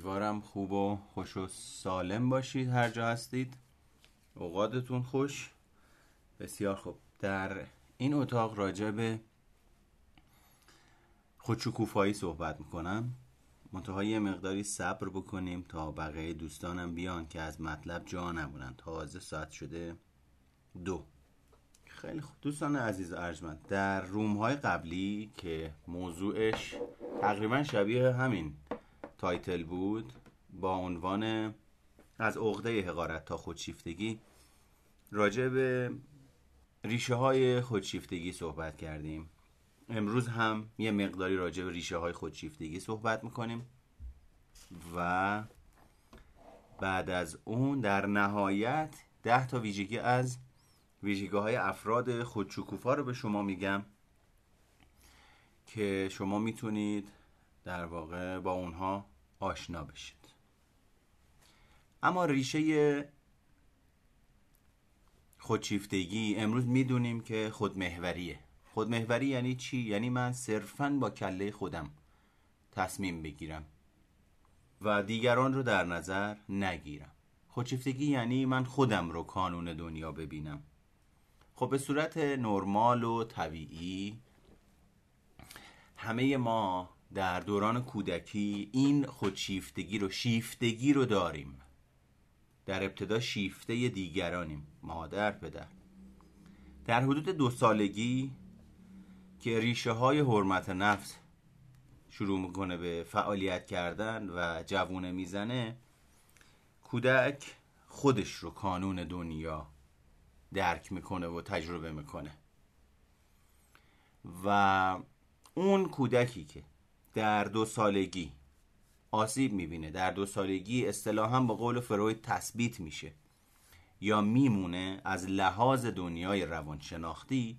امیدوارم خوب و خوش و سالم باشید. هر جا هستید. اوقاتتون خوش. بسیار خوب. در این اتاق راجع به خودشکوفایی صحبت می‌کنم. منتها یه مقداری صبر بکنیم تا بقیه دوستانم بیان که از مطلب جا نمونن. تازه ساعت شده دو. خیلی خوب. دوستان عزیز ارجمند در روم های قبلی که موضوعش تقریبا شبیه همین تایتل بود با عنوان از عقده حقارت تا خودشیفتگی راجع به ریشه های خودشیفتگی صحبت کردیم. امروز هم یه مقداری راجع به ریشه های خودشیفتگی صحبت می‌کنیم و بعد از اون در نهایت ده تا ویژگی از ویژگی های افراد خودشکوفا رو به شما میگم که شما می‌تونید در واقع با اونها آشنا بشید. اما ریشه خودشیفتگی امروز می‌دونیم که خودمهوریه خودمهوری یعنی چی؟ یعنی من صرفا با کله خودم تصمیم بگیرم و دیگران رو در نظر نگیرم. خودشیفتگی یعنی من خودم رو کانون دنیا ببینم. خب به صورت نرمال و طبیعی همه ما در دوران کودکی این خودشیفتگی رو شیفتگی رو داریم. در ابتدا شیفته دیگرانیم. مادر پدر. در حدود دو سالگی که ریشه های حرمت نفس شروع می‌کنه به فعالیت کردن و جوونه می‌زنه کودک خودش رو کانون دنیا درک می‌کنه و تجربه می‌کنه. و اون کودکی که در دو سالگی. آسیب می‌بینه. در دو سالگی اصطلاحا با قول فروید تثبیت میشه. یا میمونه از لحاظ دنیای روانشناختی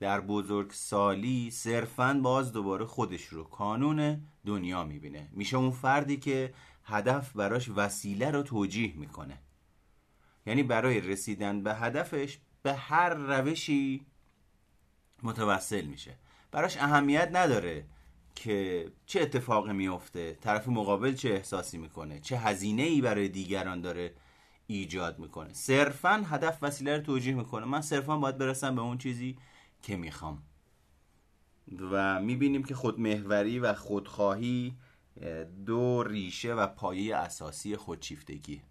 در بزرگ سالی صرفا باز دوباره خودش رو کانون دنیا می‌بینه. میشه اون فردی که هدف براش وسیله رو توجیه می‌کنه. یعنی برای رسیدن به هدفش به هر روشی متوسل میشه. براش اهمیت نداره که چه اتفاقی میفته طرف مقابل چه احساسی می‌کنه چه هزینه ای برای دیگران داره ایجاد می‌کنه. صرفا هدف وسیله رو توجیه می‌کنه. من صرفا باید برسم به اون چیزی که می‌خوام. و می‌بینیم که خودمهوری و خودخواهی دو ریشه و پایه اساسی خودشیفتگی.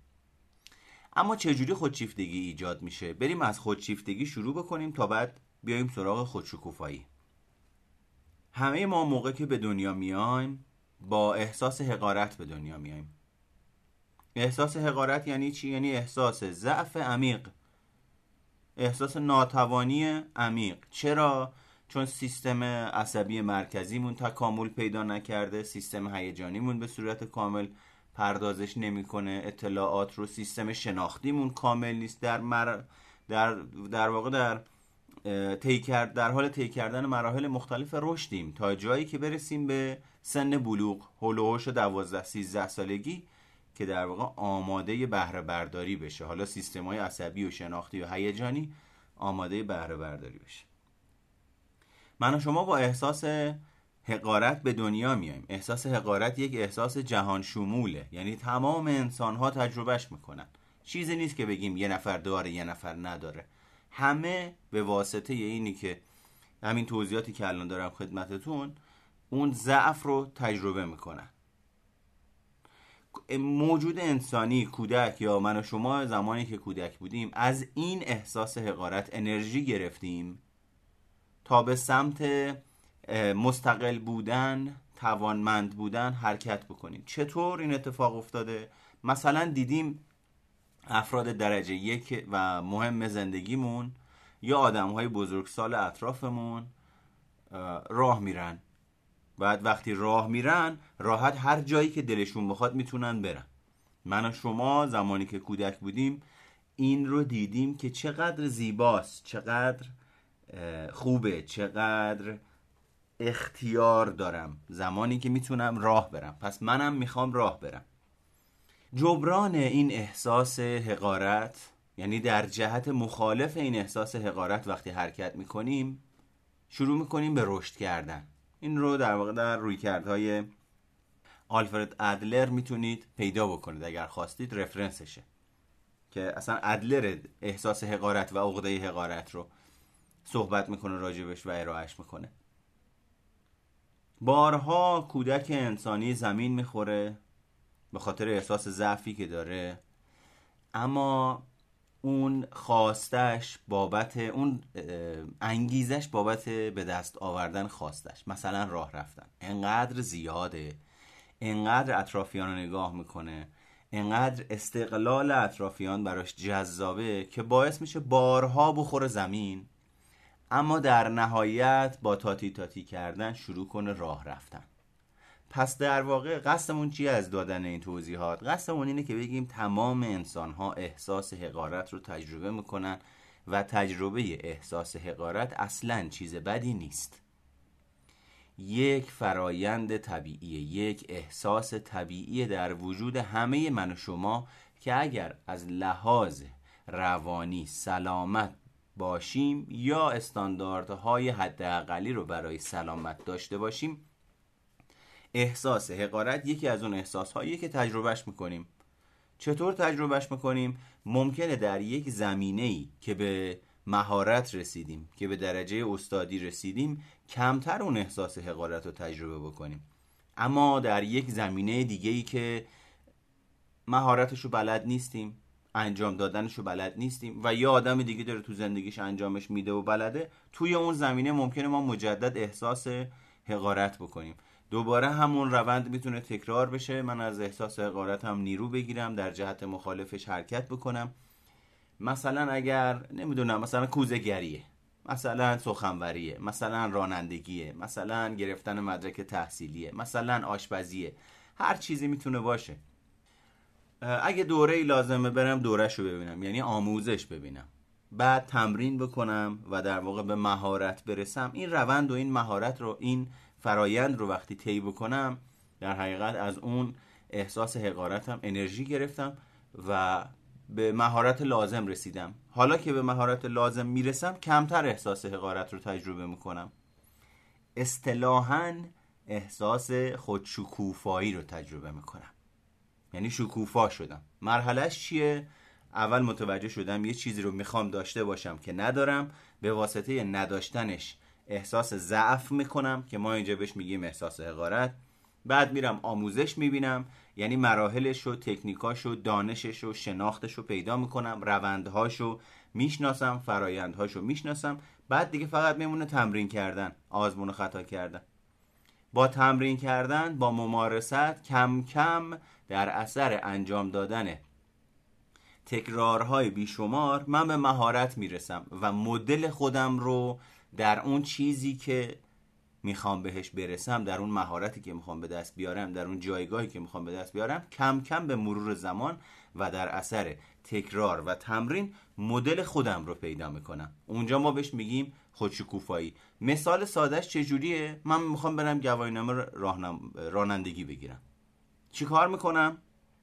اما چجوری خودشیفتگی ایجاد میشه؟ بریم از خودشیفتگی شروع بکنیم تا بعد بیایم سراغ خودشکوفایی. همه ما موقع که به دنیا میایم با احساس حقارت به دنیا میایم. احساس حقارت یعنی چی؟ یعنی احساس ضعف عمیق. احساس ناتوانی عمیق. چرا؟ چون سیستم عصبی مرکزیمون تکامل پیدا نکرده سیستم هیجانیمون به صورت کامل پردازش نمی‌کنه اطلاعات رو سیستم شناختیمون کامل نیست. در مر... در در واقع در طی کرد در حال طی کردن مراحل مختلف رشدیم تا جایی که برسیم به سن بلوغ هولوهوش 12 13 سالگی که در واقع آماده بهره برداری بشه. حالا سیستم های عصبی و شناختی و هیجانی آماده بهره برداری بشه. من و شما با احساس حقارت به دنیا میایم. احساس حقارت یک احساس جهان شموله. یعنی تمام انسان ها تجربهش می‌کنن. چیزی نیست که بگیم یه نفر داره یه نفر نداره. همه به واسطه اینی که همین توضیحاتی که الان دارم خدمتتون اون ضعف رو تجربه می‌کنن. موجود انسانی کودک یا من و شما زمانی که کودک بودیم از این احساس حقارت انرژی گرفتیم تا به سمت مستقل بودن توانمند بودن حرکت بکنیم. چطور این اتفاق افتاده؟ مثلا دیدیم افراد درجه یک و مهم زندگیمون یا آدم های بزرگسال اطرافمون راه میرن. بعد وقتی راه میرن راحت هر جایی که دلشون بخواد می‌تونن برن. من و شما زمانی که کودک بودیم این رو دیدیم که چقدر زیباست چقدر خوبه چقدر اختیار دارم. زمانی که می‌تونم راه برم. پس منم می‌خوام راه برم. جبران این احساس حقارت یعنی در جهت مخالف این احساس حقارت وقتی حرکت می‌کنیم شروع می‌کنیم به رشد کردن. این رو در واقع در روی کردهای آلفرد ادلر می‌تونید پیدا بکنید اگر خواستید رفرنسشه. که اصلا ادلر احساس حقارت و عقده حقارت رو صحبت می‌کنه راجبش و ارائهش می‌کنه. بارها کودک انسانی زمین می‌خوره. به خاطر احساس ضعفی که داره. اما اون خواستش بابت اون انگیزش بابت به دست آوردن خواستش. مثلا راه رفتن. انقدر زیاده. انقدر اطرافیان رو نگاه می‌کنه. انقدر استقلال اطرافیان براش جذابه که باعث میشه بارها بخوره زمین. اما در نهایت با تاتی تاتی کردن شروع کنه راه رفتن. پس در واقع قصدمون چیه از دادن این توضیحات؟ قصدمون اینه که بگیم تمام انسان ها احساس حقارت رو تجربه می‌کنن و تجربه احساس حقارت اصلا چیز بدی نیست. یک فرایند طبیعی یک احساس طبیعی در وجود همه من و شما که اگر از لحاظ روانی سلامت باشیم یا استانداردهای حداقلی رو برای سلامت داشته باشیم احساس حقارت یکی از اون احساس هایی که تجربهش می‌کنیم. چطور تجربهش می‌کنیم؟ ممکنه در یک زمینه ای که به مهارت رسیدیم که به درجه استادی رسیدیم کمتر اون احساس حقارت رو تجربه بکنیم. اما در یک زمینه دیگه ای که مهارتش رو بلد نیستیم انجام دادنش رو بلد نیستیم و یه آدم دیگه داره تو زندگیش انجامش میده و بلده توی اون زمینه ممکنه ما مجدد احساس حقارت بکنیم. دوباره همون روند می‌تونه تکرار بشه. من از احساس حقارت هم نیرو بگیرم در جهت مخالفش حرکت بکنم. مثلا اگر نمی‌دونم مثلا کوزگریه مثلا سخنوریه مثلا رانندگیه مثلا گرفتن مدرک تحصیلیه مثلا آشپزیه هر چیزی می‌تونه باشه. اگه دوره ای لازمه برم دورش رو ببینم یعنی آموزش ببینم. بعد تمرین بکنم و در واقع به مهارت برسم. این روند و این مهارت رو این فرایند رو وقتی طی بکنم در حقیقت از اون احساس حقارتم انرژی گرفتم و به مهارت لازم رسیدم. حالا که به مهارت لازم می‌رسم کمتر احساس حقارت رو تجربه می‌کنم. اصطلاحا احساس خودشکوفایی رو تجربه می‌کنم. یعنی شکوفا شدم. مرحلهش چیه؟ اول متوجه شدم یه چیزی رو می‌خوام داشته باشم که ندارم به واسطه نداشتنش احساس ضعف می‌کنم که ما اینجا بهش میگیم احساس حقارت. بعد میرم آموزش می‌بینم یعنی مراحلش و تکنیکاش و دانشش و شناختش رو پیدا می‌کنم روندهاش رو می‌شناسم فرایندهاش رو می‌شناسم. بعد دیگه فقط میمونه تمرین کردن آزمون و خطا کردن. با تمرین کردن با ممارست کم کم در اثر انجام دادن تکرارهای بیشمار من به مهارت می‌رسم و مدل خودم رو در اون چیزی که می‌خوام بهش برسم در اون مهارتی که می‌خوام به دست بیارم در اون جایگاهی که می‌خوام به دست بیارم کم کم به مرور زمان و در اثر تکرار و تمرین مدل خودم رو پیدا می‌کنم. اونجا ما بهش میگیم خودشکوفایی. مثال سادهش چجوریه؟ من می‌خوام برم گواهینامه رانندگی بگیرم. چی کار می‌کنم؟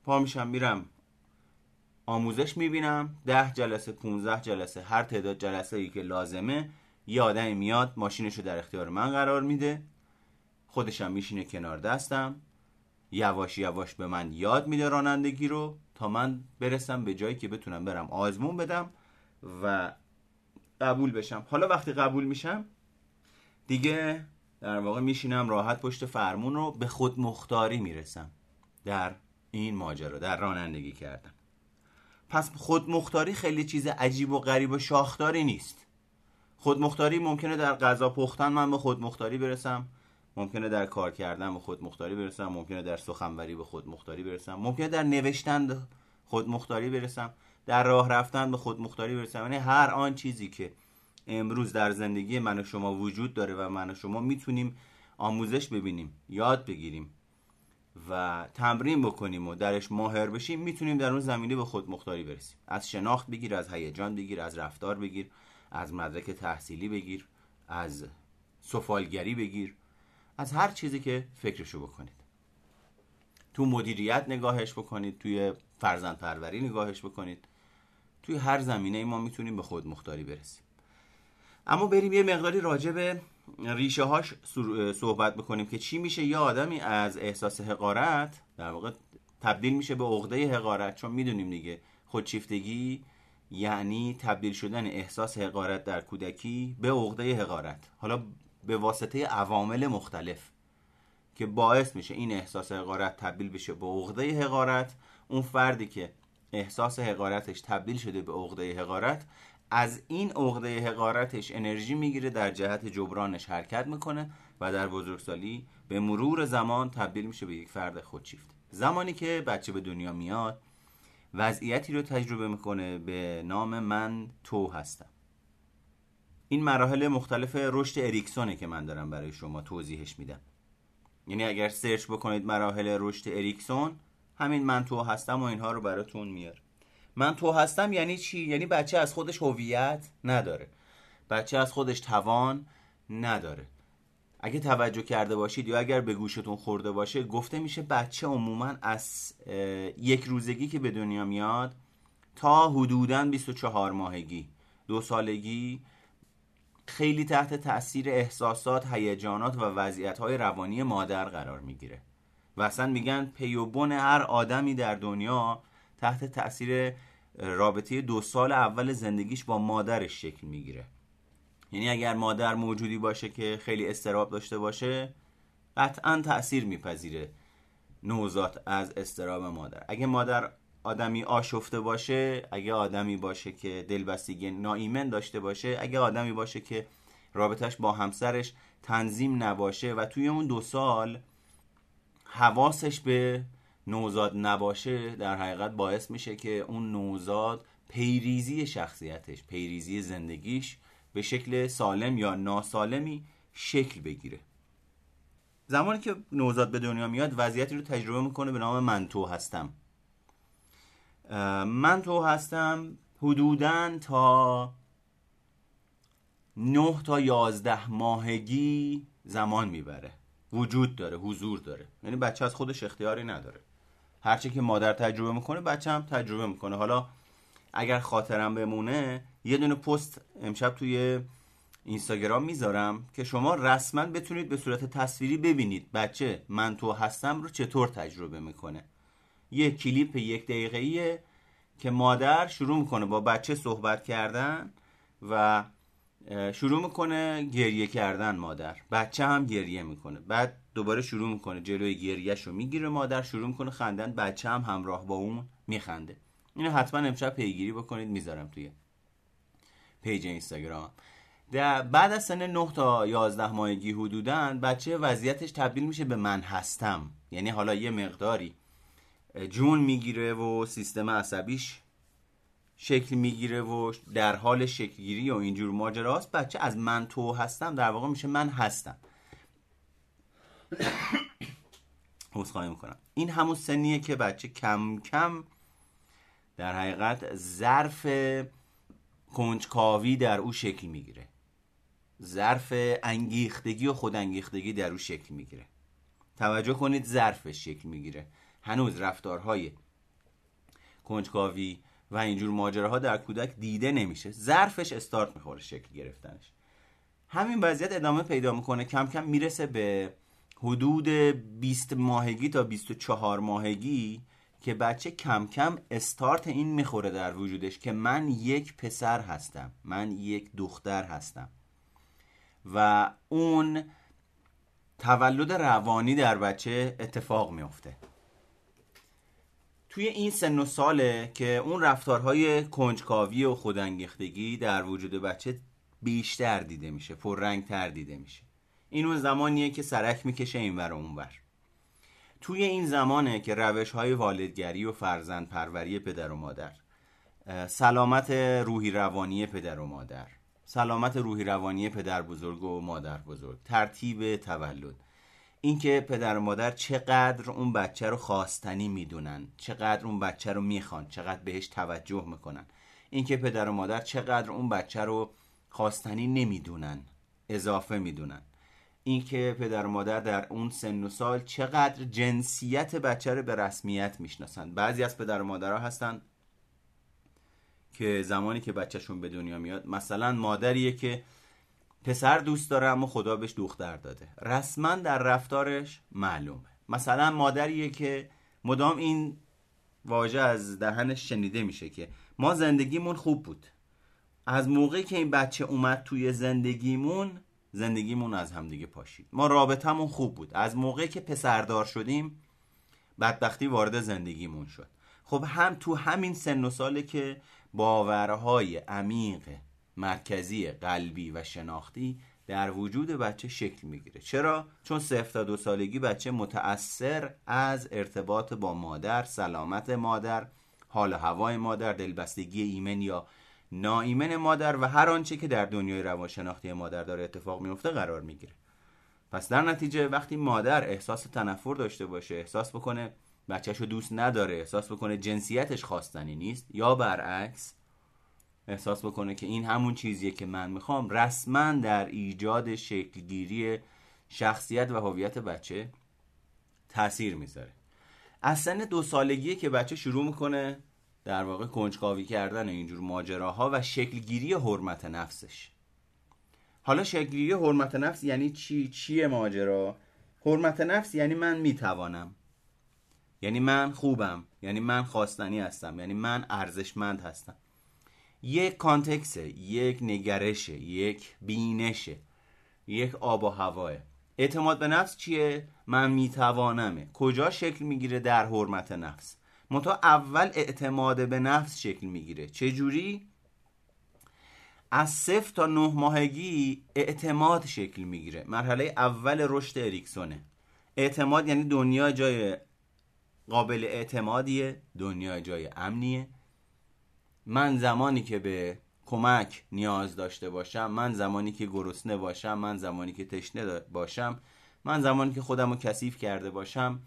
پا میشم میرم آموزش می‌بینم. ده جلسه 15 جلسه هر تعداد جلسه ای که لازمه یه آدمی میاد ماشینش در اختیار من قرار میده. خودشم میشینه کنار دستم. یواش یواش به من یاد میده رانندگی رو تا من برسم به جایی که بتونم برم آزمون بدم و قبول بشم. حالا وقتی قبول میشم دیگه در واقع میشینم راحت پشت فرمون رو به خود مختاری می‌رسم در این ماجرا در رانندگی کردن. پس خود مختاری خیلی چیز عجیب و غریب و شاخداری نیست. خودمختاری ممکنه در غذا پختن من به خودمختاری برسم ممکنه در کار کردن به خودمختاری برسم ممکنه در سخنوری به خودمختاری برسم ممکنه در نوشتن خودمختاری برسم در راه رفتن به خودمختاری برسم. یعنی هر آن چیزی که امروز در زندگی من و شما وجود داره و من و شما می‌تونیم آموزش ببینیم یاد بگیریم و تمرین بکنیم و درش ماهر بشیم می‌تونیم در اون زمینه به خود مختاری برسیم. از شناخت بگیر از هیجان بگیر از رفتار بگیر. از مدرک تحصیلی بگیر از سفالگری بگیر از هر چیزی که فکرشو بکنید. تو مدیریت نگاهش بکنید توی فرزند پروری نگاهش بکنید. توی هر زمینه ای ما می‌تونیم به خود مختاری برسیم. اما بریم یه مقداری راجع به ریشه هاش صحبت بکنیم که چی میشه. یه آدمی از احساس حقارت در واقع تبدیل میشه به عقده حقارت چون می‌دونیم دیگه خودشیفتگی یعنی تبدیل شدن احساس حقارت در کودکی به عقده حقارت. حالا به واسطه عوامل مختلف که باعث میشه این احساس حقارت تبدیل بشه به عقده حقارت اون فردی که احساس حقارتش تبدیل شده به عقده حقارت از این عقده حقارتش انرژی می‌گیره در جهت جبرانش حرکت می‌کنه و در بزرگسالی به مرور زمان تبدیل میشه به یک فرد خودشیفت. زمانی که بچه به دنیا میاد وضعیتی رو تجربه می‌کنه به نام من تو هستم. این مراحل مختلف رشد اریکسونه که من دارم برای شما توضیحش میدم. یعنی اگر سرچ بکنید مراحل رشد اریکسون همین من تو هستم و اینها رو براتون میار من تو هستم یعنی چی؟ یعنی بچه از خودش هویت نداره. بچه از خودش توان نداره. اگه توجه کرده باشید یا اگر به گوشتون خورده باشه گفته میشه بچه عموما از یک روزگی که به دنیا میاد تا حدودا 24 ماهگی. دو سالگی خیلی تحت تاثیر احساسات، هیجانات و وضعیت‌های روانی مادر قرار می‌گیره. و اصلا میگن پیوبون هر آدمی در دنیا تحت تاثیر رابطه دو سال اول زندگیش با مادرش شکل می‌گیره. یعنی اگر مادر موجودی باشه که خیلی استراب داشته باشه قطعا تاثیر میپذیره نوزاد از استراب مادر. اگه مادر آدمی آشفته باشه اگه آدمی باشه که دلبستگی ناایمن داشته باشه اگه آدمی باشه که رابطش با همسرش تنظیم نباشه و توی اون دو سال حواسش به نوزاد نباشه در حقیقت باعث میشه که اون نوزاد پیریزی شخصیتش پیریزی زندگیش به شکل سالم یا ناسالمی شکل بگیره. زمانی که نوزاد به دنیا میاد وضعیتی رو تجربه می‌کنه به نام من تو هستم. من تو هستم حدودا تا 9 تا 11 ماهگی زمان می‌بره. وجود داره حضور داره. یعنی بچه از خودش اختیاری نداره. هرچی که مادر تجربه می‌کنه بچه هم تجربه می‌کنه. حالا اگر خاطرم بمونه یه دونه پست امشب توی اینستاگرام می‌ذارم که شما رسما بتونید به صورت تصویری ببینید. بچه من تو هستم رو چطور تجربه می‌کنه؟ یه کلیپ یک دقیقه که مادر شروع می‌کنه با بچه صحبت کردن و شروع می‌کنه گریه کردن مادر. بچه هم گریه می‌کنه. بعد دوباره شروع می‌کنه جلوی گریهش رو می‌گیره مادر شروع می‌کنه خندن. بچه هم همراه با اون میخنده. اینو حتما امشب پیگیری بکنید می‌ذارم توی پیج اینستاگرام. بعد از سن 9 تا 11 ماهگی حدودن بچه وضعیتش تبدیل میشه به من هستم. یعنی حالا یه مقداری جون می‌گیره و سیستم عصبیش شکل می‌گیره و در حال شکلگیری و اینجور ماجراست بچه از من تو هستم در واقع میشه من هستم. خواهی می‌کنم. این همون سنیه که بچه کم کم در حقیقت ظرف کنجکاوی در او شکل می‌گیره. ظرف انگیختگی و خودانگیختگی در او شکل می‌گیره. توجه کنید ظرفش شکل می‌گیره. هنوز رفتارهای کنجکاوی و اینجور ماجراها در کودک دیده نمیشه. ظرفش استارت می‌خوره شکل گرفتنش. همین وضعیت ادامه پیدا می‌کنه. کم کم می‌رسه به حدود 20 ماهگی تا 24 ماهگی که بچه کم کم استارت این می‌خوره در وجودش که من یک پسر هستم من یک دختر هستم. و اون تولد روانی در بچه اتفاق میفته توی این سن و ساله که اون رفتارهای کنجکاوی و خودانگیختگی در وجود بچه بیشتر دیده میشه پررنگ تر دیده میشه. این اون زمانیه که سرک می‌کشه این ور اون ور توی این زمانه که روش های والدگری و فرزند پروری پدر و مادر سلامت روحی روانی پدر و مادر سلامت روحی روانی پدر بزرگ و مادر بزرگ ترتیب تولد. اینکه پدر و مادر چقدر اون بچه رو خواستنی می‌دونن چقدر اون بچه رو می‌خوان چقدر بهش توجه می‌کنن. اینکه پدر و مادر چقدر اون بچه رو خواستنی نمی‌دونن اضافه می‌دونن. اینکه پدر و مادر در اون سن و سال چقدر جنسیت بچه رو به رسمیت می‌شناسن بعضی از پدر و مادرها هستن که زمانی که بچهشون به دنیا میاد مثلا مادریه که پسر دوست داره اما خدا بهش دختر داده. رسما در رفتارش معلومه. مثلا مادریه که مدام این واژه از دهنش شنیده میشه که ما زندگیمون خوب بود. از موقعی که این بچه اومد توی زندگیمون زندگیمون از همدیگه پاشید. ما رابطمون خوب بود. از موقعی که پسردار شدیم بدبختی وارد زندگیمون شد. خب هم تو همین سن و ساله که باورهای عمیق مرکزی قلبی و شناختی در وجود بچه شکل می‌گیره. چرا؟ چون صفر تا دو سالگی بچه متأثر از ارتباط با مادر سلامت مادر حال هوای مادر دلبستگی ایمن یا ناایمن مادر و هر آنچه که در دنیای روانشناختی مادر داره اتفاق میفته قرار می‌گیره. پس در نتیجه وقتی مادر احساس تنفر داشته باشه احساس بکنه بچهش رو دوست نداره احساس بکنه جنسیتش خواستنی نیست یا برعکس احساس بکنه که این همون چیزیه که من می‌خوام رسما در ایجاد شکلگیری شخصیت و هویت بچه تاثیر می‌ذاره. از سن دو سالگی که بچه شروع می‌کنه در واقع کنجکاوی کردن اینجور ماجراها و شکلگیری حرمت نفسش. حالا شکلگیری حرمت نفس یعنی چی؟ چیه ماجرا؟ حرمت نفس یعنی من می‌توانم. یعنی من خوبم. یعنی من خواستنی هستم. یعنی من ارزشمند هستم. یک کانتکسه یک نگرشه یک بینشه یک آب و هواه. اعتماد به نفس چیه؟ من میتوانمه. کجا شکل می‌گیره در حرمت نفس؟ منتها اول اعتماد به نفس شکل می‌گیره. چه جوری؟ از صفر تا نه ماهگی اعتماد شکل می‌گیره. مرحله اول رشد اریکسونه. اعتماد یعنی دنیا جای قابل اعتمادیه دنیا جای امنیه. من زمانی که به کمک نیاز داشته باشم من زمانی که گرسنه باشم من زمانی که تشنه باشم من زمانی که خودم رو کثیف کرده باشم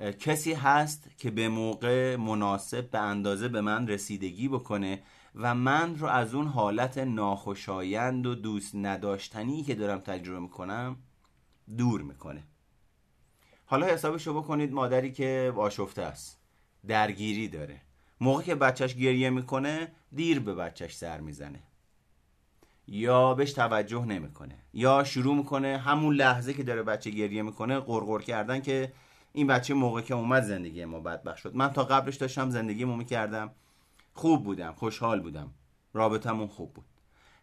کسی هست که به موقع مناسب به اندازه به من رسیدگی بکنه و من رو از اون حالت ناخوشایند و دوست نداشتنی که دارم تجربه می‌کنم دور می‌کنه. حالا حسابشو بکنید مادری که آشفته است درگیری داره. موقع که بچهش گریه می‌کنه دیر به بچهش سر می‌زنه. یا بهش توجه نمی‌کنه. یا شروع می‌کنه همون لحظه که داره بچه گریه می‌کنه قرقر کردن که این بچه موقع که اومد زندگی ما بدبخت شد. من تا قبلش داشتم زندگی مو می‌کردم. خوب بودم خوشحال بودم. رابطمون خوب بود.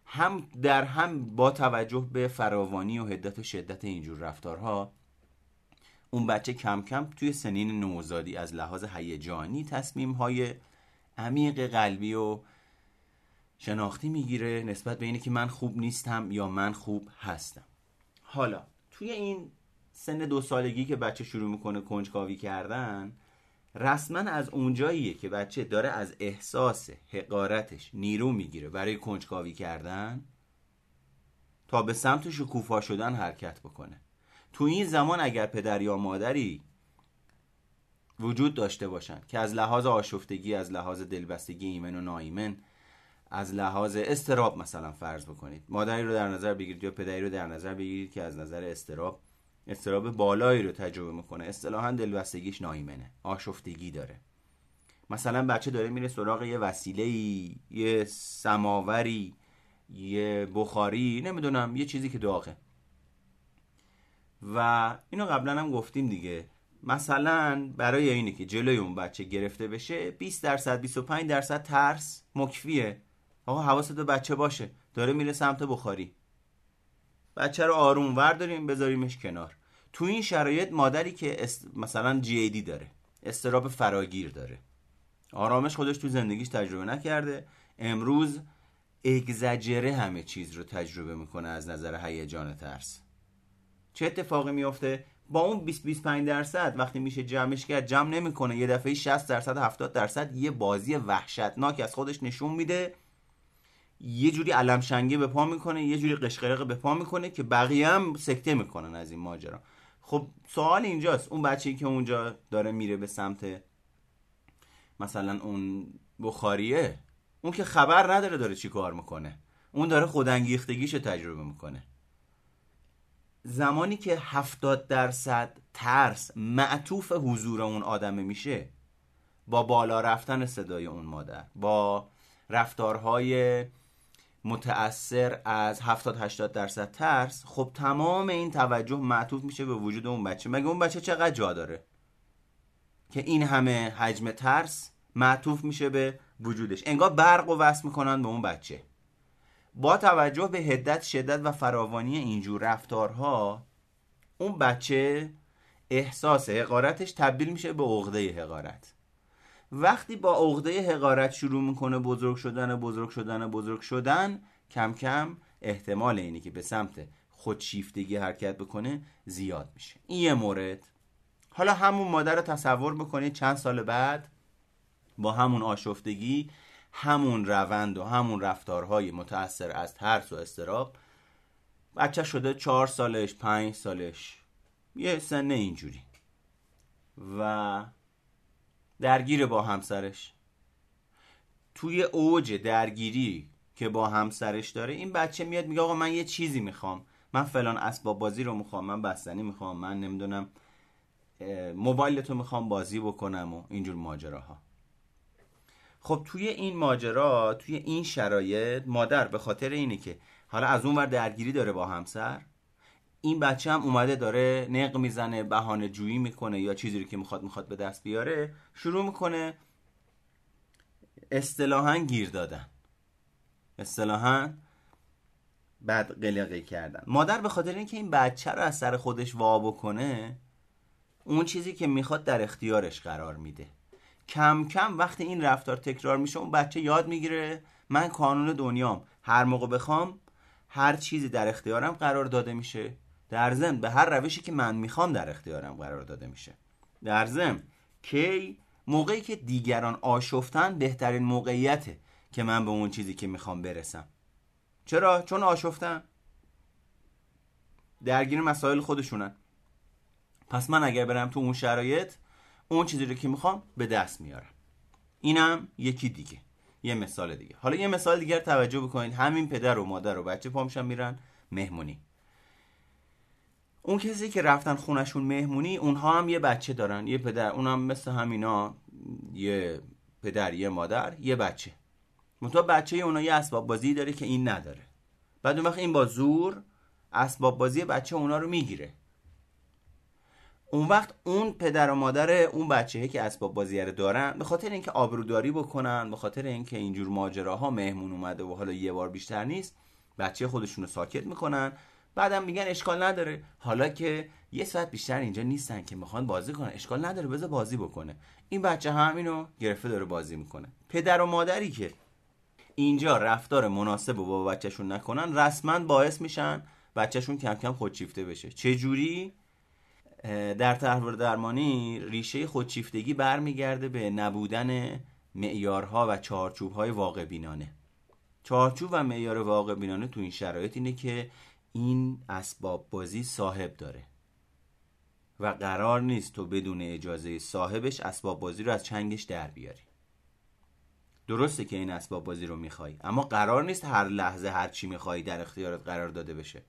هم در هم با توجه به فراوانی و حدت و شدت اینجور رفتارها اون بچه کم کم توی سنین نوزادی از لحاظ هیجانی تصمیم های عمیق قلبی و شناختی می‌گیره نسبت به اینه که من خوب نیستم یا من خوب هستم. حالا توی این سن دو سالگی که بچه شروع می‌کنه کنجکاوی کردن رسما از اونجاییه که بچه داره از احساس حقارتش نیرو می‌گیره برای کنجکاوی کردن تا به سمت شکوفا شدن حرکت بکنه. تو این زمان اگر پدر یا مادری وجود داشته باشن که از لحاظ آشفتگی از لحاظ دلبستگی ایمن و نایمن از لحاظ استراب مثلا فرض بکنید. مادری رو در نظر بگیرید یا پدری رو در نظر بگیرید که از نظر استراب استراب بالایی رو تجربه می‌کنه. اصطلاحا دلبستگیش نایمنه آشفتگی داره. مثلا بچه داره میره سراغ یه وسیله یه سماوری یه بخاری نمی‌دونم یه چیزی که داغه. و اینو قبلا هم گفتیم دیگه. مثلا برای اینه که جلوی اون بچه گرفته بشه 20 درصد 25 درصد ترس مکفیه. آقا حواست به بچه باشه. داره میره سمت بخاری. بچه رو آروم ورداریم بذاریمش کنار. تو این شرایط مادری که است... مثلا جی داره استراب فراگیر داره. آرامش خودش تو زندگیش تجربه نکرده. امروز اگزجره همه چیز رو تجربه می‌کنه از نظر هیجان ترس. چه اتفاقی میافته؟ با اون 20 25 درصد وقتی میشه جمعش کرد جمع نمی‌کنه. یه دفعه 60 درصد 70 درصد یه بازی وحشتناک از خودش نشون میده. یه جوری علم شنگه به پا می‌کنه یه جوری قشقرق به پا می‌کنه که بقیه هم سکته می‌کنن از این ماجرا. خب سوال اینجاست. اون بچه‌ای که اونجا داره میره به سمت مثلا اون بخاریه اون که خبر نداره داره چی کار می‌کنه. اون داره خودانگیختگیشو تجربه می‌کنه. زمانی که هفتاد درصد ترس معطوف حضور اون آدمه میشه با بالا رفتن صدای اون مادر با رفتارهای متأثر از 70 80 درصد ترس خب تمام این توجه معطوف میشه به وجود اون بچه. مگه اون بچه چقدر جا داره؟ که این همه حجم ترس معطوف میشه به وجودش. انگار برق و وصل می‌کنن به اون بچه. با توجه به هدت شدت و فراوانی اینجور رفتارها اون بچه احساس حقارتش تبدیل میشه به عقده حقارت. وقتی با عقده حقارت شروع می‌کنه بزرگ شدن بزرگ شدن بزرگ شدن کم کم احتمال اینی که به سمت خودشیفتگی حرکت بکنه زیاد میشه. این یه مورد. حالا همون مادر رو تصور بکنید چند سال بعد با همون آشفتگی همون روند و همون رفتارهای متأثر از ترس و استراب بچه شده چهار سالش پنج سالش یه سن اینجوری. و درگیر با همسرش. توی اوج درگیری که با همسرش داره این بچه میاد میگه آقا من یه چیزی می‌خوام. من فلان اسباب بازی رو می‌خوام من بستنی می‌خوام من نمی‌دونم موبایل تو می‌خوام بازی بکنم و اینجور ماجراها. خب توی این ماجرا توی این شرایط مادر به خاطر اینه که حالا از اون ور درگیری داره با همسر این بچه هم اومده داره نق می‌زنه بهانه جویی می‌کنه یا چیزی رو که می‌خواد می‌خواد به دست بیاره شروع می‌کنه اصطلاحا گیر دادن. اصطلاحا بعد قلقه کردن. مادر به خاطر اینکه این بچه رو از سر خودش وا بکنه اون چیزی که می‌خواد در اختیارش قرار میده. کم کم وقتی این رفتار تکرار میشه اون بچه یاد می‌گیره من کانون دنیام هر موقع بخوام هر چیزی در اختیارم قرار داده میشه. در ضمن به هر روشی که من می‌خوام در اختیارم قرار داده میشه. در ضمن کی موقعی که دیگران آشفتن بهترین موقعیته که من به اون چیزی که می‌خوام برسم. چرا؟ چون آشفتن. درگیر مسائل خودشونن. پس من اگر برم تو اون شرایط اون چیزی رو که می‌خوام به دست میارم. اینم یکی دیگه. یه مثال دیگه. حالا یه مثال دیگر توجه بکنید. همین پدر و مادر و بچه پامشن میرن مهمونی. اون کسی که رفتن خونشون مهمونی اونها هم یه بچه دارن. یه پدر اونم مثل همینا یه پدر یه مادر یه بچه. منتها بچه اونا یه اسباب بازی داره که این نداره. بعد اون وقت این با زور اسباب بازی بچه اونا رو می‌گیره. اون وقت اون پدر و مادر اون بچه که اسباب بازی رو دارن به خاطر اینکه آبروداری بکنن به خاطر اینکه اینجور ماجراها مهمون اومده و حالا یه بار بیشتر نیست بچه خودشون رو ساکت می‌کنن. بعدم میگن اشکال نداره. حالا که یه ساعت بیشتر اینجا نیستن که می‌خوان بازی کنن اشکال نداره بذار بازی بکنه. این بچه همینو گرفته داره بازی می‌کنه. پدر و مادری که اینجا رفتار مناسب و با بچهشون نکنن رسما باعث میشن بچهشون کم کم خودشیفته بشه. چه جوری در تحول درمانی ریشه خودشیفتگی برمیگرده به نبودن معیارها و چارچوبهای واقع بینانه چارچوب و معیار واقع بینانه تو این شرایط اینه که این اسباب بازی صاحب داره. و قرار نیست تو بدون اجازه صاحبش اسباب بازی رو از چنگش در بیاری. درسته که این اسباب بازی رو می‌خوای اما قرار نیست هر لحظه هر چی می‌خوای در اختیارت قرار داده بشه.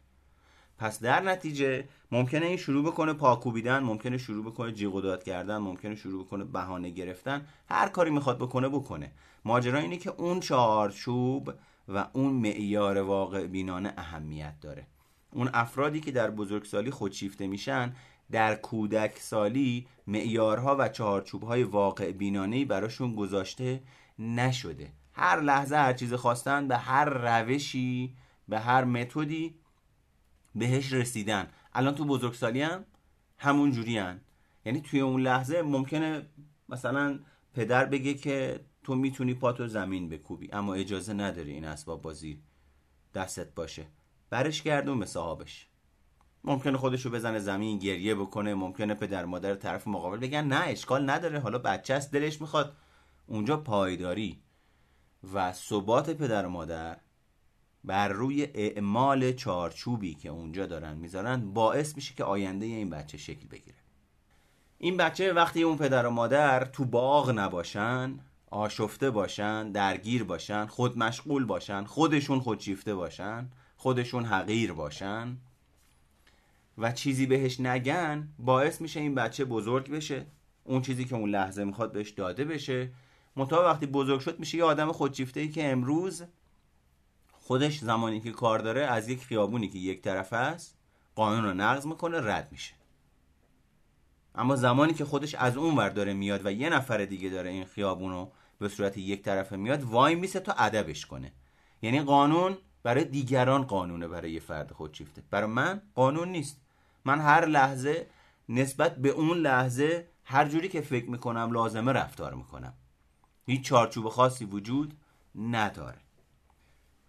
پس در نتیجه ممکنه این شروع بکنه پاکوبیدن ممکنه شروع بکنه جیغ و داد کردن ممکنه شروع بکنه بهانه گرفتن. هر کاری می‌خواد بکنه بکنه. ماجرا اینه که اون چارچوب و اون معیار واقع بینانه اهمیت داره. اون افرادی که در بزرگسالی خودشیفته میشن در کودک سالی معیارها و چارچوبهای واقع بینانه براشون گذاشته نشده. هر لحظه هر چیز خواستن به هر روشی به هر متدی بهش رسیدن. الان تو بزرگسالی هم همون جوری هن. یعنی توی اون لحظه ممکنه مثلا پدر بگه که تو می‌تونی پاتو زمین بکوبی اما اجازه نداری این اسباب بازی دستت باشه. برش گردون به صاحبش. ممکنه خودشو بزنه زمین گریه بکنه ممکنه پدر مادر طرف مقابل بگن. نه اشکال نداره. حالا بچه است دلش می‌خواد. اونجا پایداری. و ثبات پدر و مادر بر روی اعمال چارچوبی که اونجا دارن می‌ذارن باعث میشه که آینده این بچه شکل بگیره. این بچه وقتی اون پدر و مادر تو باغ نباشن آشفته باشن درگیر باشن خود مشغول باشن خودشون خودشیفته باشن خودشون حقیر باشن و چیزی بهش نگن باعث میشه این بچه بزرگ بشه. اون چیزی که اون لحظه می‌خواد بهش داده بشه. مطابق وقتی بزرگ شد میشه یه آدم خودشیفته ای که امروز خودش زمانی که کار داره از یک خیابونی که یک طرفه است قانون رو نقض می‌کنه رد میشه. اما زمانی که خودش از اون ور داره میاد و یه نفر دیگه داره این خیابون رو به صورت یک طرفه میاد وای میسه تا ادبش کنه. یعنی قانون برای دیگران قانونه برای یه فرد خودشیفته. برای من قانون نیست. من هر لحظه نسبت به اون لحظه هر جوری که فکر می‌کنم لازمه رفتار می‌کنم. هیچ چارچوب خاصی وجود نداره.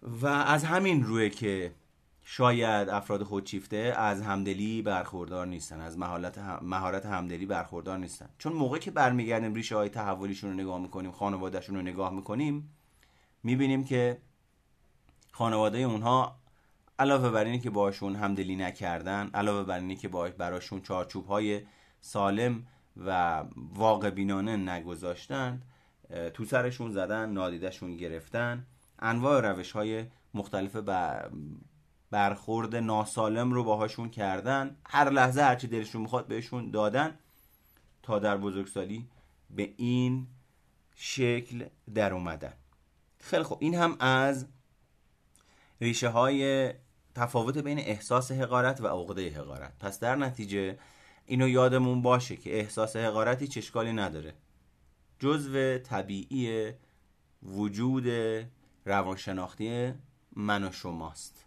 و از همین روی که شاید افراد خودشیفته از همدلی برخوردار نیستن از مهارت مهارت همدلی برخوردار نیستن. چون موقع که برمیگردیم ریشه های تحولیشون رو نگاه می‌کنیم خانوادهشون رو نگاه می‌کنیم می‌بینیم که خانواده اونها علاوه بر اینکه باشون همدلی نکردن علاوه بر اینکه که براشون چارچوب های سالم و واقع بینانه نگذاشتند تو سرشون زدن نادیدشون گرفتن. انواع روش های مختلف برخورد ناسالم رو باهاشون کردن. هر لحظه هرچی دلشون می‌خواد بهشون دادن. تا در بزرگسالی به این شکل در اومدن. خیلی خب این هم از ریشه های تفاوت بین احساس حقارت و عقده حقارت. پس در نتیجه اینو یادمون باشه که احساس حقارتی چشکالی نداره. جزو طبیعی وجود روانشناختی من و شماست.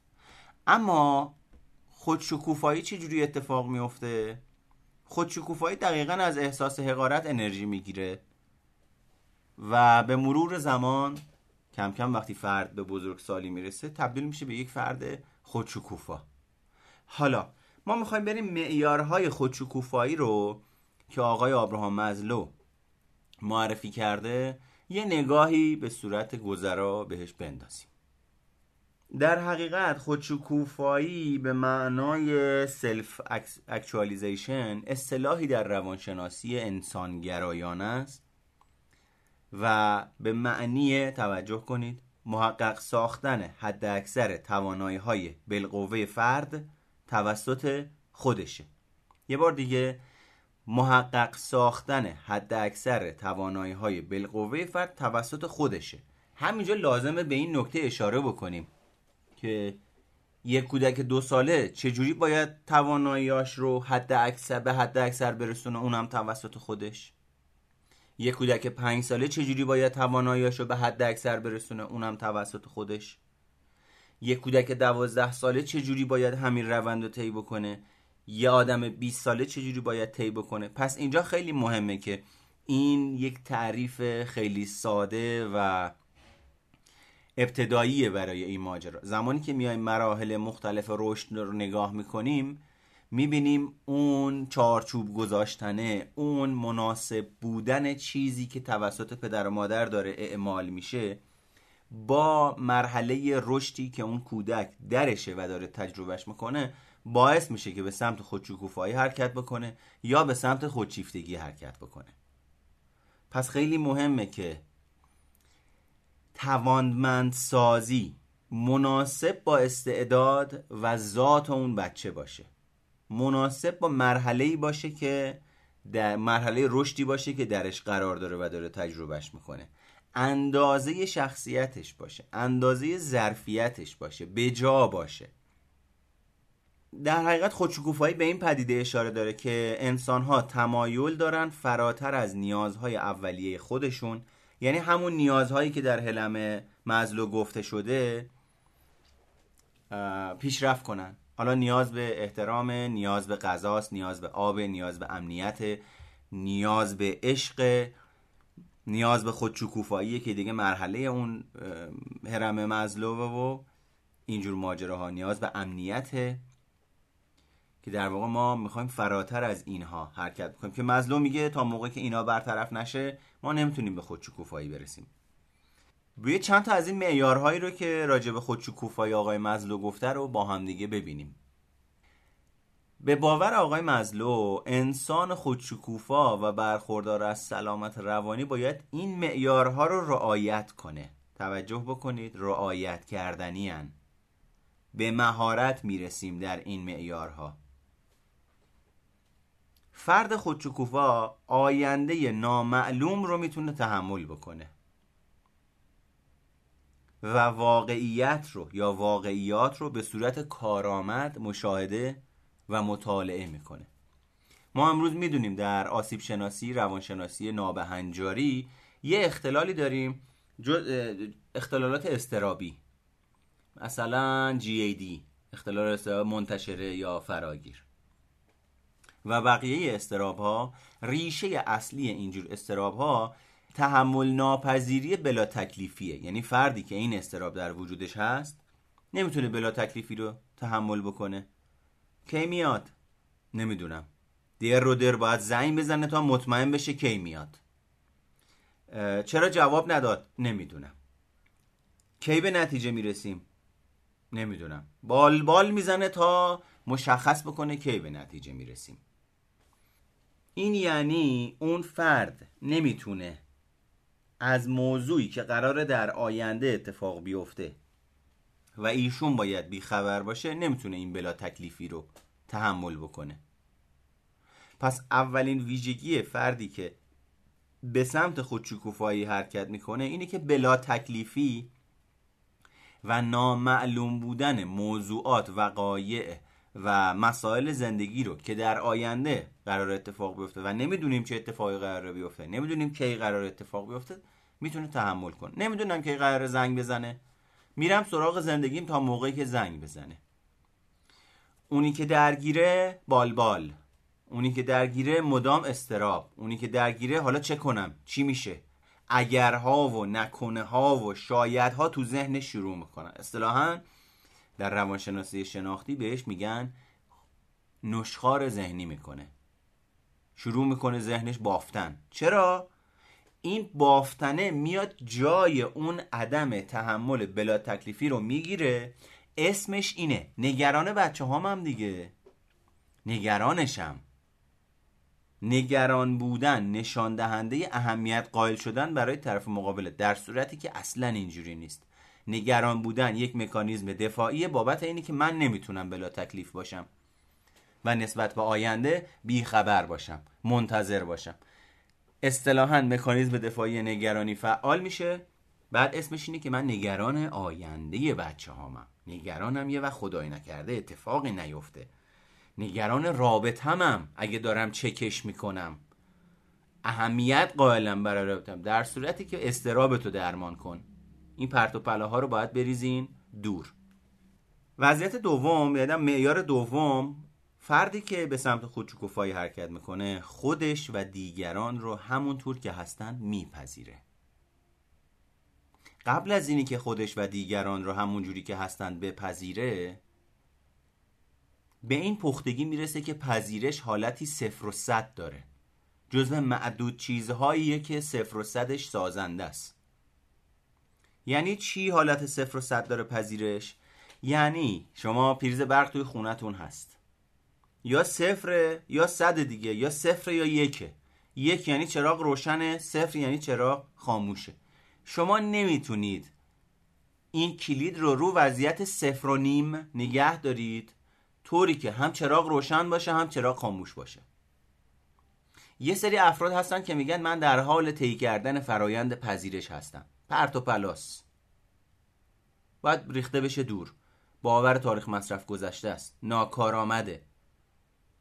اما خودشکوفایی چجوری اتفاق میفته؟ خودشکوفایی دقیقا از احساس حقارت انرژی می‌گیره و به مرور زمان کم کم وقتی فرد به بزرگسالی می‌رسه تبدیل میشه به یک فرد خودشکوفا. حالا ما می‌خوایم بریم معیارهای خودشکوفایی رو که آقای آبراهام مزلو معرفی کرده یه نگاهی به صورت گذرا بهش بندازیم. در حقیقت خودشکوفایی به معنای سلف اکچوالیزیشن اصطلاحی در روانشناسی انسانگرایانه است و به معنی توجه کنید محقق ساختن حد اکثر توانایی های بالقوه فرد توسط خودشه. یه بار دیگه محقق ساختن حد اکثر توانایی های بالقوه فرد توسط خودشه. همینجا لازمه به این نکته اشاره بکنیم که یک کودک دو ساله چجوری باید تواناییاش رو حد اکثر به حد اکثر برسونه اونم توسط خودش؟ یک کودک پنج ساله چجوری باید تواناییاش رو به حد اکثر برسونه؟ اونم توسط خودش. یک کودک دوازده ساله چجوری باید همین روند رو طی بکنه؟ یه آدم 20 ساله چجوری باید طی بکنه؟ پس اینجا خیلی مهمه که این یک تعریف خیلی ساده و ابتداییه برای این ماجرا. زمانی که میایم مراحل مختلف رشد رو نگاه می‌کنیم می‌بینیم اون چارچوب گذاشتنه اون مناسب بودن چیزی که توسط پدر و مادر داره اعمال میشه با مرحله رشدی که اون کودک درشه و داره تجربهش می‌کنه باعث میشه که به سمت خودشکوفایی حرکت بکنه یا به سمت خودشیفتگی حرکت بکنه. پس خیلی مهمه که توانمند سازی مناسب با استعداد و ذات اون بچه باشه. مناسب با مرحله ای باشه که در مرحله رشدی باشه که درش قرار داره و داره تجربهش می‌کنه. اندازه شخصیتش باشه اندازه ظرفیتش باشه بجا باشه. در حقیقت خودشکوفایی به این پدیده اشاره داره که انسان ها تمایل دارن فراتر از نیازهای اولیه خودشون. یعنی همون نیازهایی که در حلم مزلو گفته شده پیشرفت کنن. حالا نیاز به احترام نیاز به غذاست نیاز به آب نیاز به امنیت نیاز به عشق نیاز به خودشکوفایی که دیگه مرحله اون هرم مزلو و اینجور ماجراها. نیاز به امنیت که در واقع ما می‌خوایم فراتر از اینها حرکت بکنیم. که مزلو میگه تا موقعی که اینا برطرف نشه ما نمی‌تونیم به خودشکوفایی برسیم. روی چند تا از این معیارهایی رو که راجع به خودشکوفایی آقای مزلو گفته رو با هم دیگه ببینیم. به باور آقای مزلو انسان خودشکوفا و برخوردار از سلامت روانی باید این معیارها رو رعایت کنه. توجه بکنید رعایت کردنی هن. به مهارت می‌رسیم در این معیارها. فرد خودشکوفا آینده نامعلوم رو می‌تونه تحمل بکنه. و واقعیت رو یا واقعیات رو به صورت کارآمد مشاهده و مطالعه می‌کنه. ما امروز می‌دونیم در آسیب شناسی روانشناسی نابهنجاری یه اختلالی داریم اختلالات استرابی مثلا GAD اختلال استراب منتشره یا فراگیر. و بقیه استراب ها ریشه اصلی اینجور استراب ها تحمل ناپذیری بلا تکلیفیه. یعنی فردی که این استراب در وجودش هست نمی‌تونه بلا تکلیفی رو تحمل بکنه. کی میاد؟ نمی‌دونم. در رو در باید زنگ بزنه تا مطمئن بشه کی میاد. چرا جواب نداد؟ نمی‌دونم. کی به نتیجه می‌رسیم؟ نمی‌دونم. بال بال می‌زنه تا مشخص بکنه کی به نتیجه می‌رسیم. این یعنی اون فرد نمی‌تونه از موضوعی که قراره در آینده اتفاق بیفته. و ایشون باید بیخبر باشه نمی‌تونه این بلا تکلیفی رو تحمل بکنه. پس اولین ویژگی فردی که به سمت خودشکوفایی حرکت می‌کنه اینه که بلا تکلیفی و نامعلوم بودن موضوعات وقایع و مسائل زندگی رو که در آینده قرار اتفاق بیفته و نمی‌دونیم چه اتفاقی قرار بیفته نمی‌دونیم کی قرار اتفاق بیفته می‌تونه تحمل کنه. نمی‌دونم کی قرار زنگ بزنه. میرم سراغ زندگیم تا موقعی که زنگ بزنه. اونی که درگیره بالبال اونی که درگیره مدام استراب. اونی که درگیره حالا چه کنم؟ چی میشه؟ اگرها و نکنه ها و شایدها تو ذهن شروع می‌کنن. اصطلاحا در روانشناسی شناختی بهش میگن نشخار ذهنی می‌کنه. شروع می‌کنه ذهنش بافتن. چرا؟ این بافتنه میاد جای اون عدم تحمل بلا تکلیفی رو می‌گیره. اسمش اینه. نگران بچه هام هم دیگه. نگرانشم. نگران بودن نشان دهنده اهمیت قائل شدن برای طرف مقابل در صورتی که اصلا اینجوری نیست. نگران بودن یک مکانیزم دفاعی بابت اینی که من نمی‌تونم بلا تکلیف باشم و نسبت به آینده بیخبر باشم منتظر باشم. اصطلاحا مکانیزم دفاعی نگرانی فعال میشه بعد اسمش اینه که من نگران آینده بچه هامم نگرانم یه و خدای نکرده اتفاقی نیفته. نگران رابط همم اگه دارم چکش می‌کنم. اهمیت قائلم برای رابطم در صورتی که استرابتو درمان کن. این پرت و ها رو باید بریزین دور. وضعیت دوم یادم معیار دوم فردی که به سمت خودشکوفایی حرکت می‌کنه خودش و دیگران رو همونطور که هستن میپذیره. قبل از اینی که خودش و دیگران رو همونجوری که هستن بپذیره به این پختگی می‌رسه که پذیرش حالتی صفر و صد داره. جزو معدود چیزهاییه که صفر و صدش سازنده است. یعنی چی حالت صفر و صد داره پذیرش؟ یعنی شما پریز برق توی خونتون هست. یا صفر یا صد دیگه یا صفر یا یکه. یک یعنی چراغ روشنه صفر یعنی چراغ خاموشه. شما نمی‌تونید این کلید رو رو وضعیت صفر و نیم نگه دارید طوری که هم چراغ روشن باشه هم چراغ خاموش باشه. یه سری افراد هستن که میگن من در حال طی کردن فرایند پذیرش هستم. پرت و پلاس. باید ریخته بشه دور. باور تاریخ مصرف گذشته است. ناکارآمده.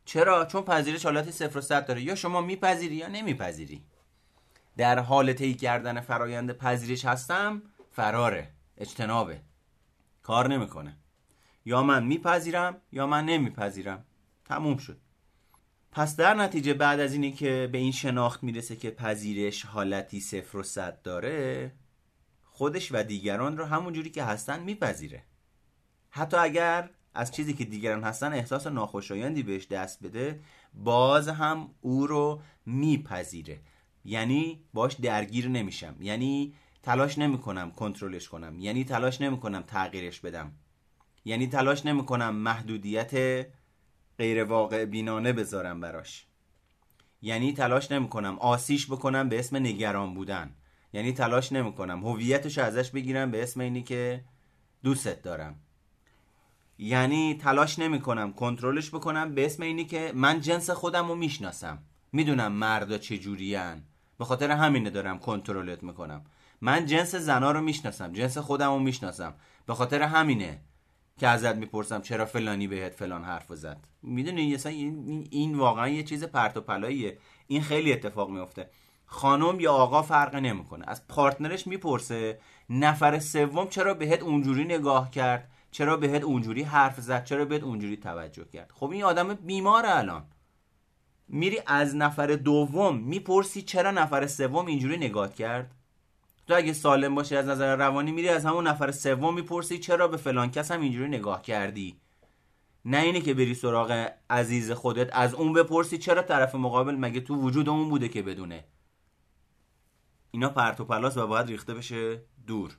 چرا؟ چون پذیرش حالت صفر و صد داره. یا شما میپذیری یا نمیپذیری. در حال طی کردن فرایند پذیرش هستم فراره. اجتنابه. کار نمی‌کنه. یا من میپذیرم یا من نمیپذیرم. تموم شد. پس در نتیجه بعد از اینی که به این شناخت می‌رسه که پذیرش حالتی صفر و صد داره خودش و دیگران رو همون جوری که هستن میپذیره. حتی اگر از چیزی که دیگران هستن احساس ناخوشایندی بهش دست بده باز هم او رو میپذیره. یعنی باش درگیر نمیشم. یعنی تلاش نمی‌کنم کنترلش کنم. یعنی تلاش نمی‌کنم تغییرش بدم. یعنی تلاش نمی‌کنم محدودیت غیر واقع بینانه بذارم براش. یعنی تلاش نمی‌کنم آسیش بکنم به اسم نگران بودن. یعنی تلاش نمی‌کنم. هویتش ازش بگیرم به اسم اینی که دوستت دارم. یعنی تلاش نمی‌کنم کنترلش بکنم به اسم اینی که من جنس خودم رو می‌شناسم. می‌دونم مردا چجورین. به خاطر همینه دارم کنترلت می‌کنم. من جنس زنا رو می‌شناسم جنس خودم رو می‌شناسم. به خاطر همینه که ازت می‌پرسم چرا فلانی بهت فلان حرف زد. می‌دونی این, این واقعا یه چیز پرت و پلاییه. این خیلی اتفاق میفته خانم یا آقا فرق نمی‌کنه. از پارتنرش می‌پرسه نفر سوم چرا بهت اونجوری نگاه کرد؟ چرا بهت اونجوری حرف زد؟ چرا بهت اونجوری توجه کرد؟ خب این آدم بیماره الان. میری از نفر دوم می‌پرسی چرا نفر سوم اینجوری نگاه کرد؟ تو اگه سالم باشی از نظر روانی میری از همون نفر سوم می‌پرسی چرا به فلان کس هم اینجوری نگاه کردی؟ نه اینه که بری سراغ عزیز خودت از اون بپرسی چرا طرف مقابل مگه تو وجود اون بوده که بدونه؟ اینا پرت و پلاس و باید ریخته بشه دور.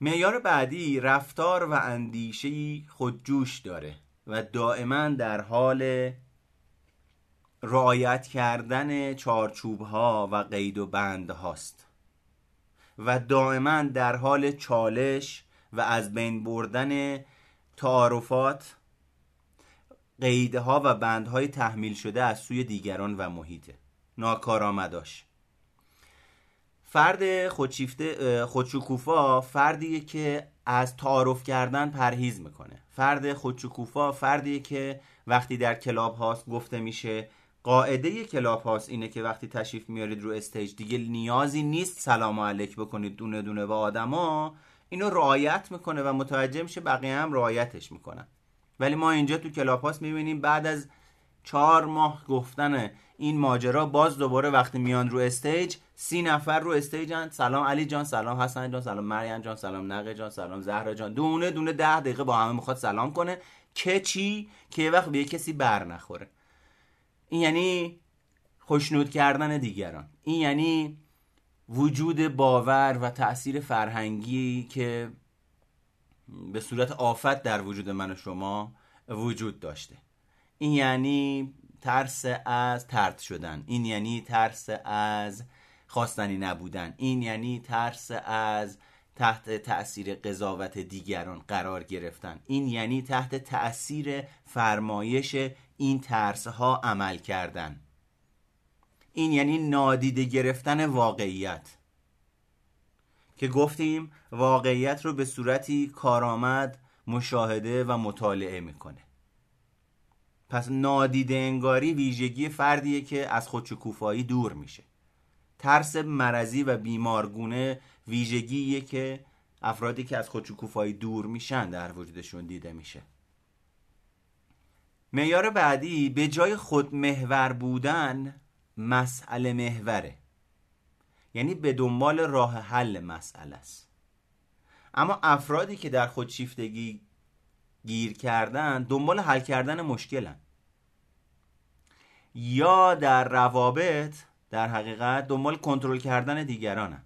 معیار بعدی رفتار و اندیشهی خودجوش داره و دائما در حال رعایت کردن چارچوب ها و قید و بند هاست و دائما در حال چالش و از بین بردن تعارفات قیدها و بندهای تحمیل شده از سوی دیگران و محیطه. ناکارآمداش. فرد خودشیفته خودشکوفا فردیه که از تعارف کردن پرهیز می‌کنه. فرد خودشکوفا فردیه که وقتی در Clubhouse گفته میشه قاعده Clubhouse اینه که وقتی تشریف میارید رو stage دیگه نیازی نیست سلام علیک بکنید دونه دونه به آدما. اینو رعایت می‌کنه و متوجه میشه بقیه هم رعایتش می‌کنن. ولی ما اینجا تو Clubhouse می‌بینیم بعد از چهار ماه گفتن این ماجرا باز دوباره وقتی میان رو stage سی نفر رو stage ن سلام علی جان سلام حسن جان سلام مریم جان سلام نقه جان سلام زهرا جان. دونه دونه ده دقیقه با همه می‌خواد سلام کنه که چی؟ که یه وقت به کسی بر نخوره. این یعنی خوشنود کردن دیگران. این یعنی وجود باور و تاثیر فرهنگی که به صورت آفت در وجود من و شما وجود داشته. این یعنی ترس از ترد شدن. این یعنی ترس از خواستنی نبودن. این یعنی ترس از تحت تأثیر قضاوت دیگران قرار گرفتن. این یعنی تحت تأثیر فرمایش این ترس ها عمل کردن. این یعنی نادیده گرفتن واقعیت. که گفتیم واقعیت رو به صورتی کارآمد مشاهده و مطالعه می‌کنه. پس نادیده انگاری ویژگی فردیه که از خودشکوفایی دور میشه. ترس مرضی و بیمارگونه ویژگیه که افرادی که از خودشکوفایی دور میشن در وجودشون دیده میشه. معیار بعدی به جای خود محور بودن مسئله محوره. یعنی به دنبال راه حل مسئله است. اما افرادی که در خودشیفتگی گیر کردن دنبال حل کردن مشکلن. یا در روابط در حقیقت دنبال کنترل کردن دیگرانن.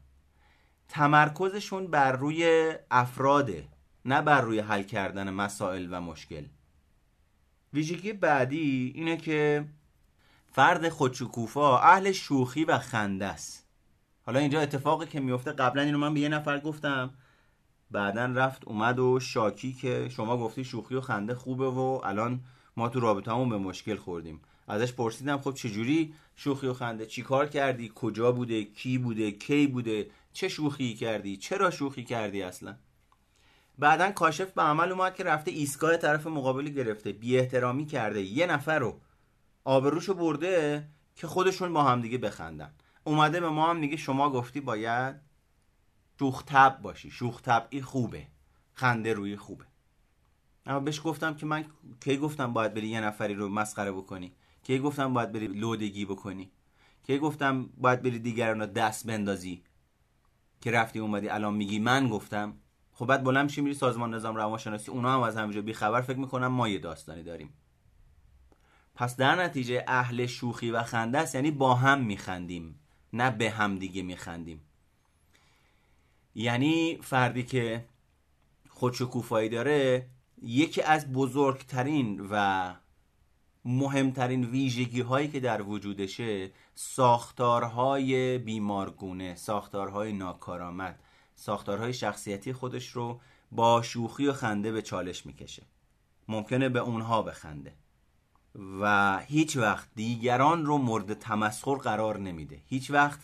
تمرکزشون بر روی افراده نه بر روی حل کردن مسائل و مشکل. ویژگی بعدی اینه که فرد خودشکوفا اهل شوخی و خنده است. حالا اینجا اتفاقی که میفته قبلا اینو من به یه نفر گفتم بعدا رفت اومد و شاکی که شما گفتی شوخی و خنده خوبه و الان ما تو رابطه همون به مشکل خوردیم. ازش پرسیدم خب چجوری؟ شوخی و خنده. چی کار کردی؟ کجا بوده؟ کی بوده؟ کی بوده؟ چه شوخی کردی؟ چرا شوخی کردی اصلا؟ بعدا کاشف به عمل اومد که رفته ایستگاه طرف مقابلی گرفته. بی احترامی کرده. یه نفر رو آبروشو برده که خودشون با هم دیگه بخندن. اومده به ما هم دیگه شما گفتی باید شوخ تب باشی. شوخ طبعی خوبه. خنده روی خوبه. اما بهش گفتم که من کی گفتم باید بری یه نفری رو مسخره بکنی؟ کی گفتم باید بری لودگی بکنی؟ کی گفتم باید بری دیگران رو دست بندازی؟ که رفتی اومدی الان میگی من گفتم. خب بعد بلند میشی میری سازمان نظام روانشناسی اونا هم از همینجا بیخبر فکر می‌کنم ما یه داستانی داریم. پس در نتیجه اهل شوخی و خنده است یعنی با هم میخندیم نه به هم دیگه میخندیم. یعنی فردی که خودشکوفایی داره یکی از بزرگترین و مهمترین ویژگی هایی که در وجودشه ساختارهای بیمارگونه ساختارهای ناکارآمد ساختارهای شخصیتی خودش رو با شوخی و خنده به چالش می‌کشه. ممکنه به اونها بخنده. و هیچ وقت دیگران رو مورد تمسخر قرار نمیده. هیچ وقت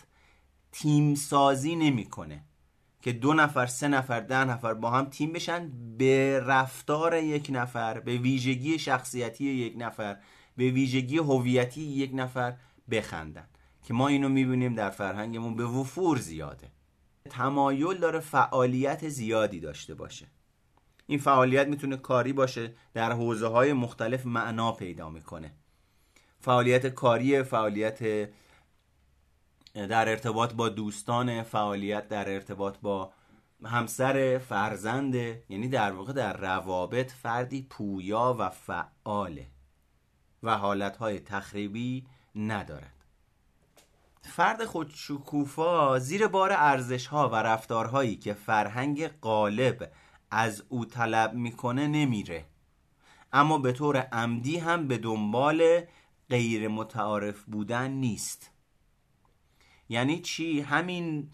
تیم سازی نمی‌کنه. که دو نفر سه نفر ده نفر با هم تیم بشن. به رفتار یک نفر به ویژگی شخصیتی یک نفر به ویژگی هویتی یک نفر بخندن. که ما اینو می‌بینیم در فرهنگمون به وفور زیاده. تمایل داره فعالیت زیادی داشته باشه. این فعالیت می‌تونه کاری باشه در حوزه های مختلف معنا پیدا می‌کنه. فعالیت کاری فعالیت در ارتباط با دوستان فعالیت در ارتباط با همسر فرزند یعنی در واقع در روابط فردی پویا و فعاله و حالتهای تخریبی ندارد. فرد خودشکوفا زیر بار ارزش ها و رفتارهایی که فرهنگ غالب از او طلب می‌کنه نمیره. اما به طور عمدی هم به دنبال غیر متعارف بودن نیست. یعنی چی؟ همین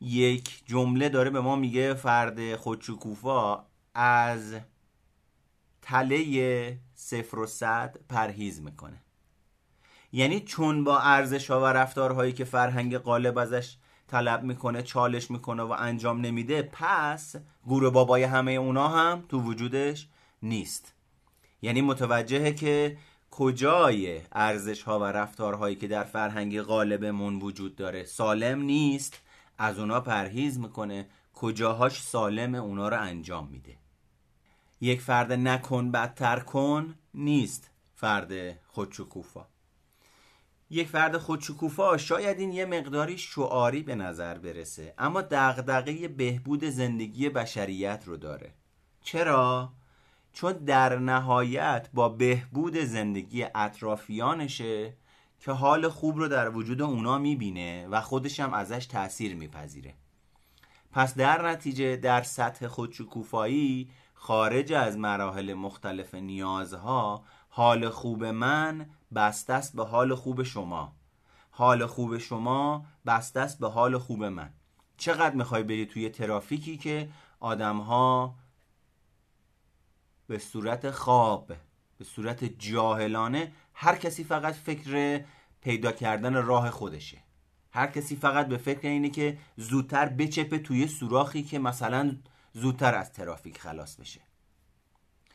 یک جمله داره به ما میگه فرد خودشکوفا از تله صفر و صد پرهیز می‌کنه. یعنی چون با ارزش ها و رفتارهایی که فرهنگ غالب ازش طلب می‌کنه چالش می‌کنه و انجام نمیده پس گروه بابای همه اونا هم تو وجودش نیست. یعنی متوجهه که کجای ارزش ها و رفتارهایی که در فرهنگ غالبمون وجود داره؟ سالم نیست. از اونا پرهیز می‌کنه کجاهاش سالم اونا رو انجام میده. یک فرد نکن بدتر کن نیست فرد خودشکوفا. یک فرد خودشکوفا شاید این یه مقداری شعاری به نظر برسه اما دغدغه بهبود زندگی بشریت رو داره. چرا؟ چون در نهایت با بهبود زندگی اطرافیانشه که حال خوب رو در وجود اونا می‌بینه و خودش هم ازش تأثیر میپذیره. پس در نتیجه در سطح خودشکوفایی خارج از مراحل مختلف نیازها حال خوب من بسته به حال خوب شما. حال خوب شما بسته به حال خوب من. چقدر می‌خوای بری توی ترافیکی که آدم ها به صورت خواب به صورت جاهلانه هر کسی فقط فکر پیدا کردن راه خودشه. هر کسی فقط به فکر اینه که زودتر بچپه توی سوراخی که مثلا زودتر از ترافیک خلاص بشه.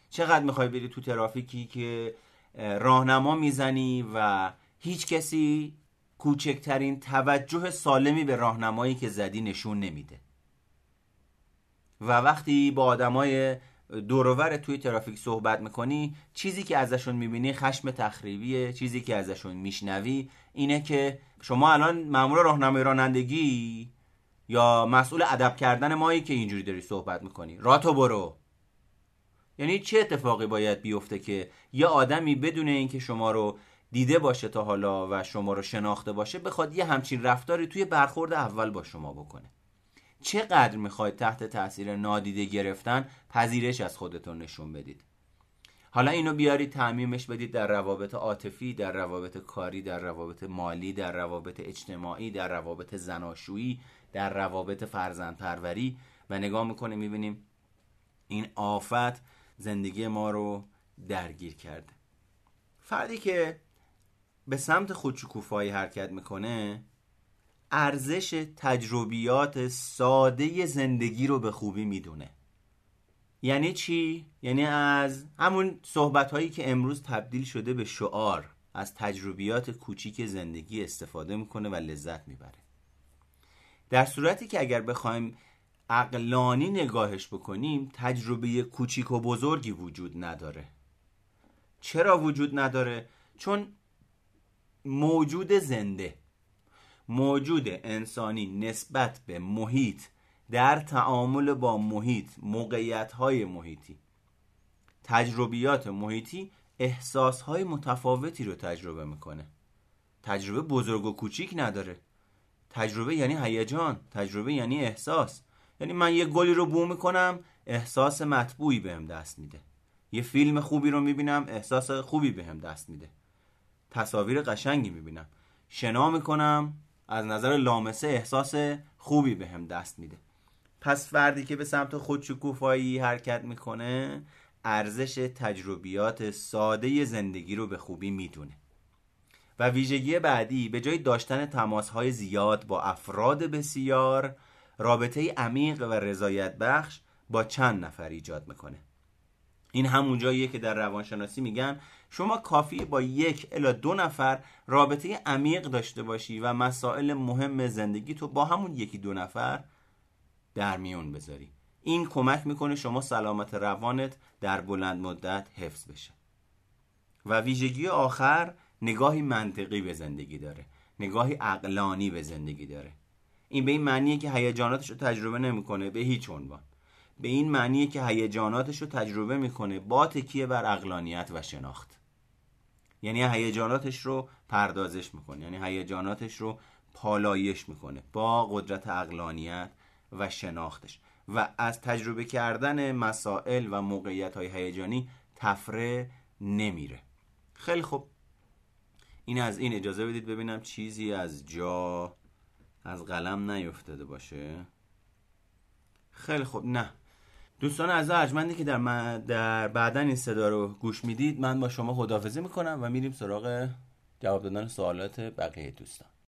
چقدر می‌خوای بری تو ترافیکی که راهنما می‌زنی و هیچ کسی کوچکترین توجه سالمی به راهنمایی که زدی نشون نمیده. و وقتی با آدمای دورور توی ترافیک صحبت می‌کنی چیزی که ازشون می‌بینی خشم تخریبیه چیزی که ازشون میشنوی اینه که شما الان مامور راهنمای رانندگی یا مسئول ادب کردن مایی که اینجوری داری صحبت می‌کنی؟ راتو برو. یعنی چه اتفاقی باید بیفته که یه آدمی بدون اینکه شما رو دیده باشه تا حالا و شما رو شناخته باشه بخواد یه همچین رفتاری توی برخورد اول با شما بکنه؟ چقدر می‌خواید تحت تاثیر نادیده گرفتن پذیرش از خودتون نشون بدید؟ حالا اینو بیارید تعمیمش بدید در روابط عاطفی در روابط کاری در روابط مالی در روابط اجتماعی در روابط زناشویی در روابط فرزند پروری و نگاه می‌کنه می‌بینیم این آفت زندگی ما رو درگیر کرده. فردی که به سمت خودشکوفایی حرکت می‌کنه ارزش تجربیات ساده زندگی رو به خوبی می‌دونه یعنی چی؟ یعنی از همون صحبت هایی که امروز تبدیل شده به شعار از تجربیات کوچیک زندگی استفاده می‌کنه و لذت می‌بره در صورتی که اگر بخوایم عقلانی نگاهش بکنیم تجربه کوچیک و بزرگی وجود نداره چرا وجود نداره؟ چون موجود زنده موجود انسانی نسبت به محیط در تعامل با محیط موقعیت های محیطی تجربیات محیطی احساس های متفاوتی رو تجربه می‌کنه. تجربه بزرگ و کوچیک نداره. تجربه یعنی هیجان تجربه یعنی احساس. یعنی من یه گلی رو بو می‌کنم احساس مطبوعی بهم دست میده. یه فیلم خوبی رو می‌بینم احساس خوبی بهم دست میده. تصاویر قشنگی می‌بینم. شنا می‌کنم از نظر لامسه احساس خوبی بهم دست میده. پس فردی که به سمت خودشکوفایی حرکت می‌کنه ارزش تجربیات ساده زندگی رو به خوبی می‌دونه. و ویژگی بعدی به جای داشتن تماسهای زیاد با افراد بسیار رابطه عمیق و رضایت بخش با چند نفر ایجاد می‌کنه. این همون جاییه که در روانشناسی میگن شما کافی با یک الا دو نفر رابطه عمیق داشته باشی و مسائل مهم زندگی تو با همون یکی دو نفر در میون بذاری. این کمک می‌کنه شما سلامت روانت در بلند مدت حفظ بشه. و ویژگی آخر نگاهی منطقی به زندگی داره. نگاهی عقلانی به زندگی داره. این به این معنیه که هیجاناتش رو تجربه نمی‌کنه به هیچ عنوان. به این معنیه که هیجاناتش رو تجربه می‌کنه با تکیه بر اقلانیت و شناخت. یعنی هیجاناتش رو پردازش می‌کنه یعنی هیجاناتش رو پالایش می‌کنه با قدرت اقلانیت و شناختش. و از تجربه کردن مسائل و موقعیت های هیجانی تفره نمیره. خیلی خوب. این از این اجازه بدید ببینم چیزی از جا از قلم نیفتاده باشه. خیلی خوب. نه. دوستان از ارجمندی که در, در بعدا این صدا رو گوش می‌دید من با شما خدافزی می‌کنم و میریم سراغ جواب دادن سوالات بقیه دوستان.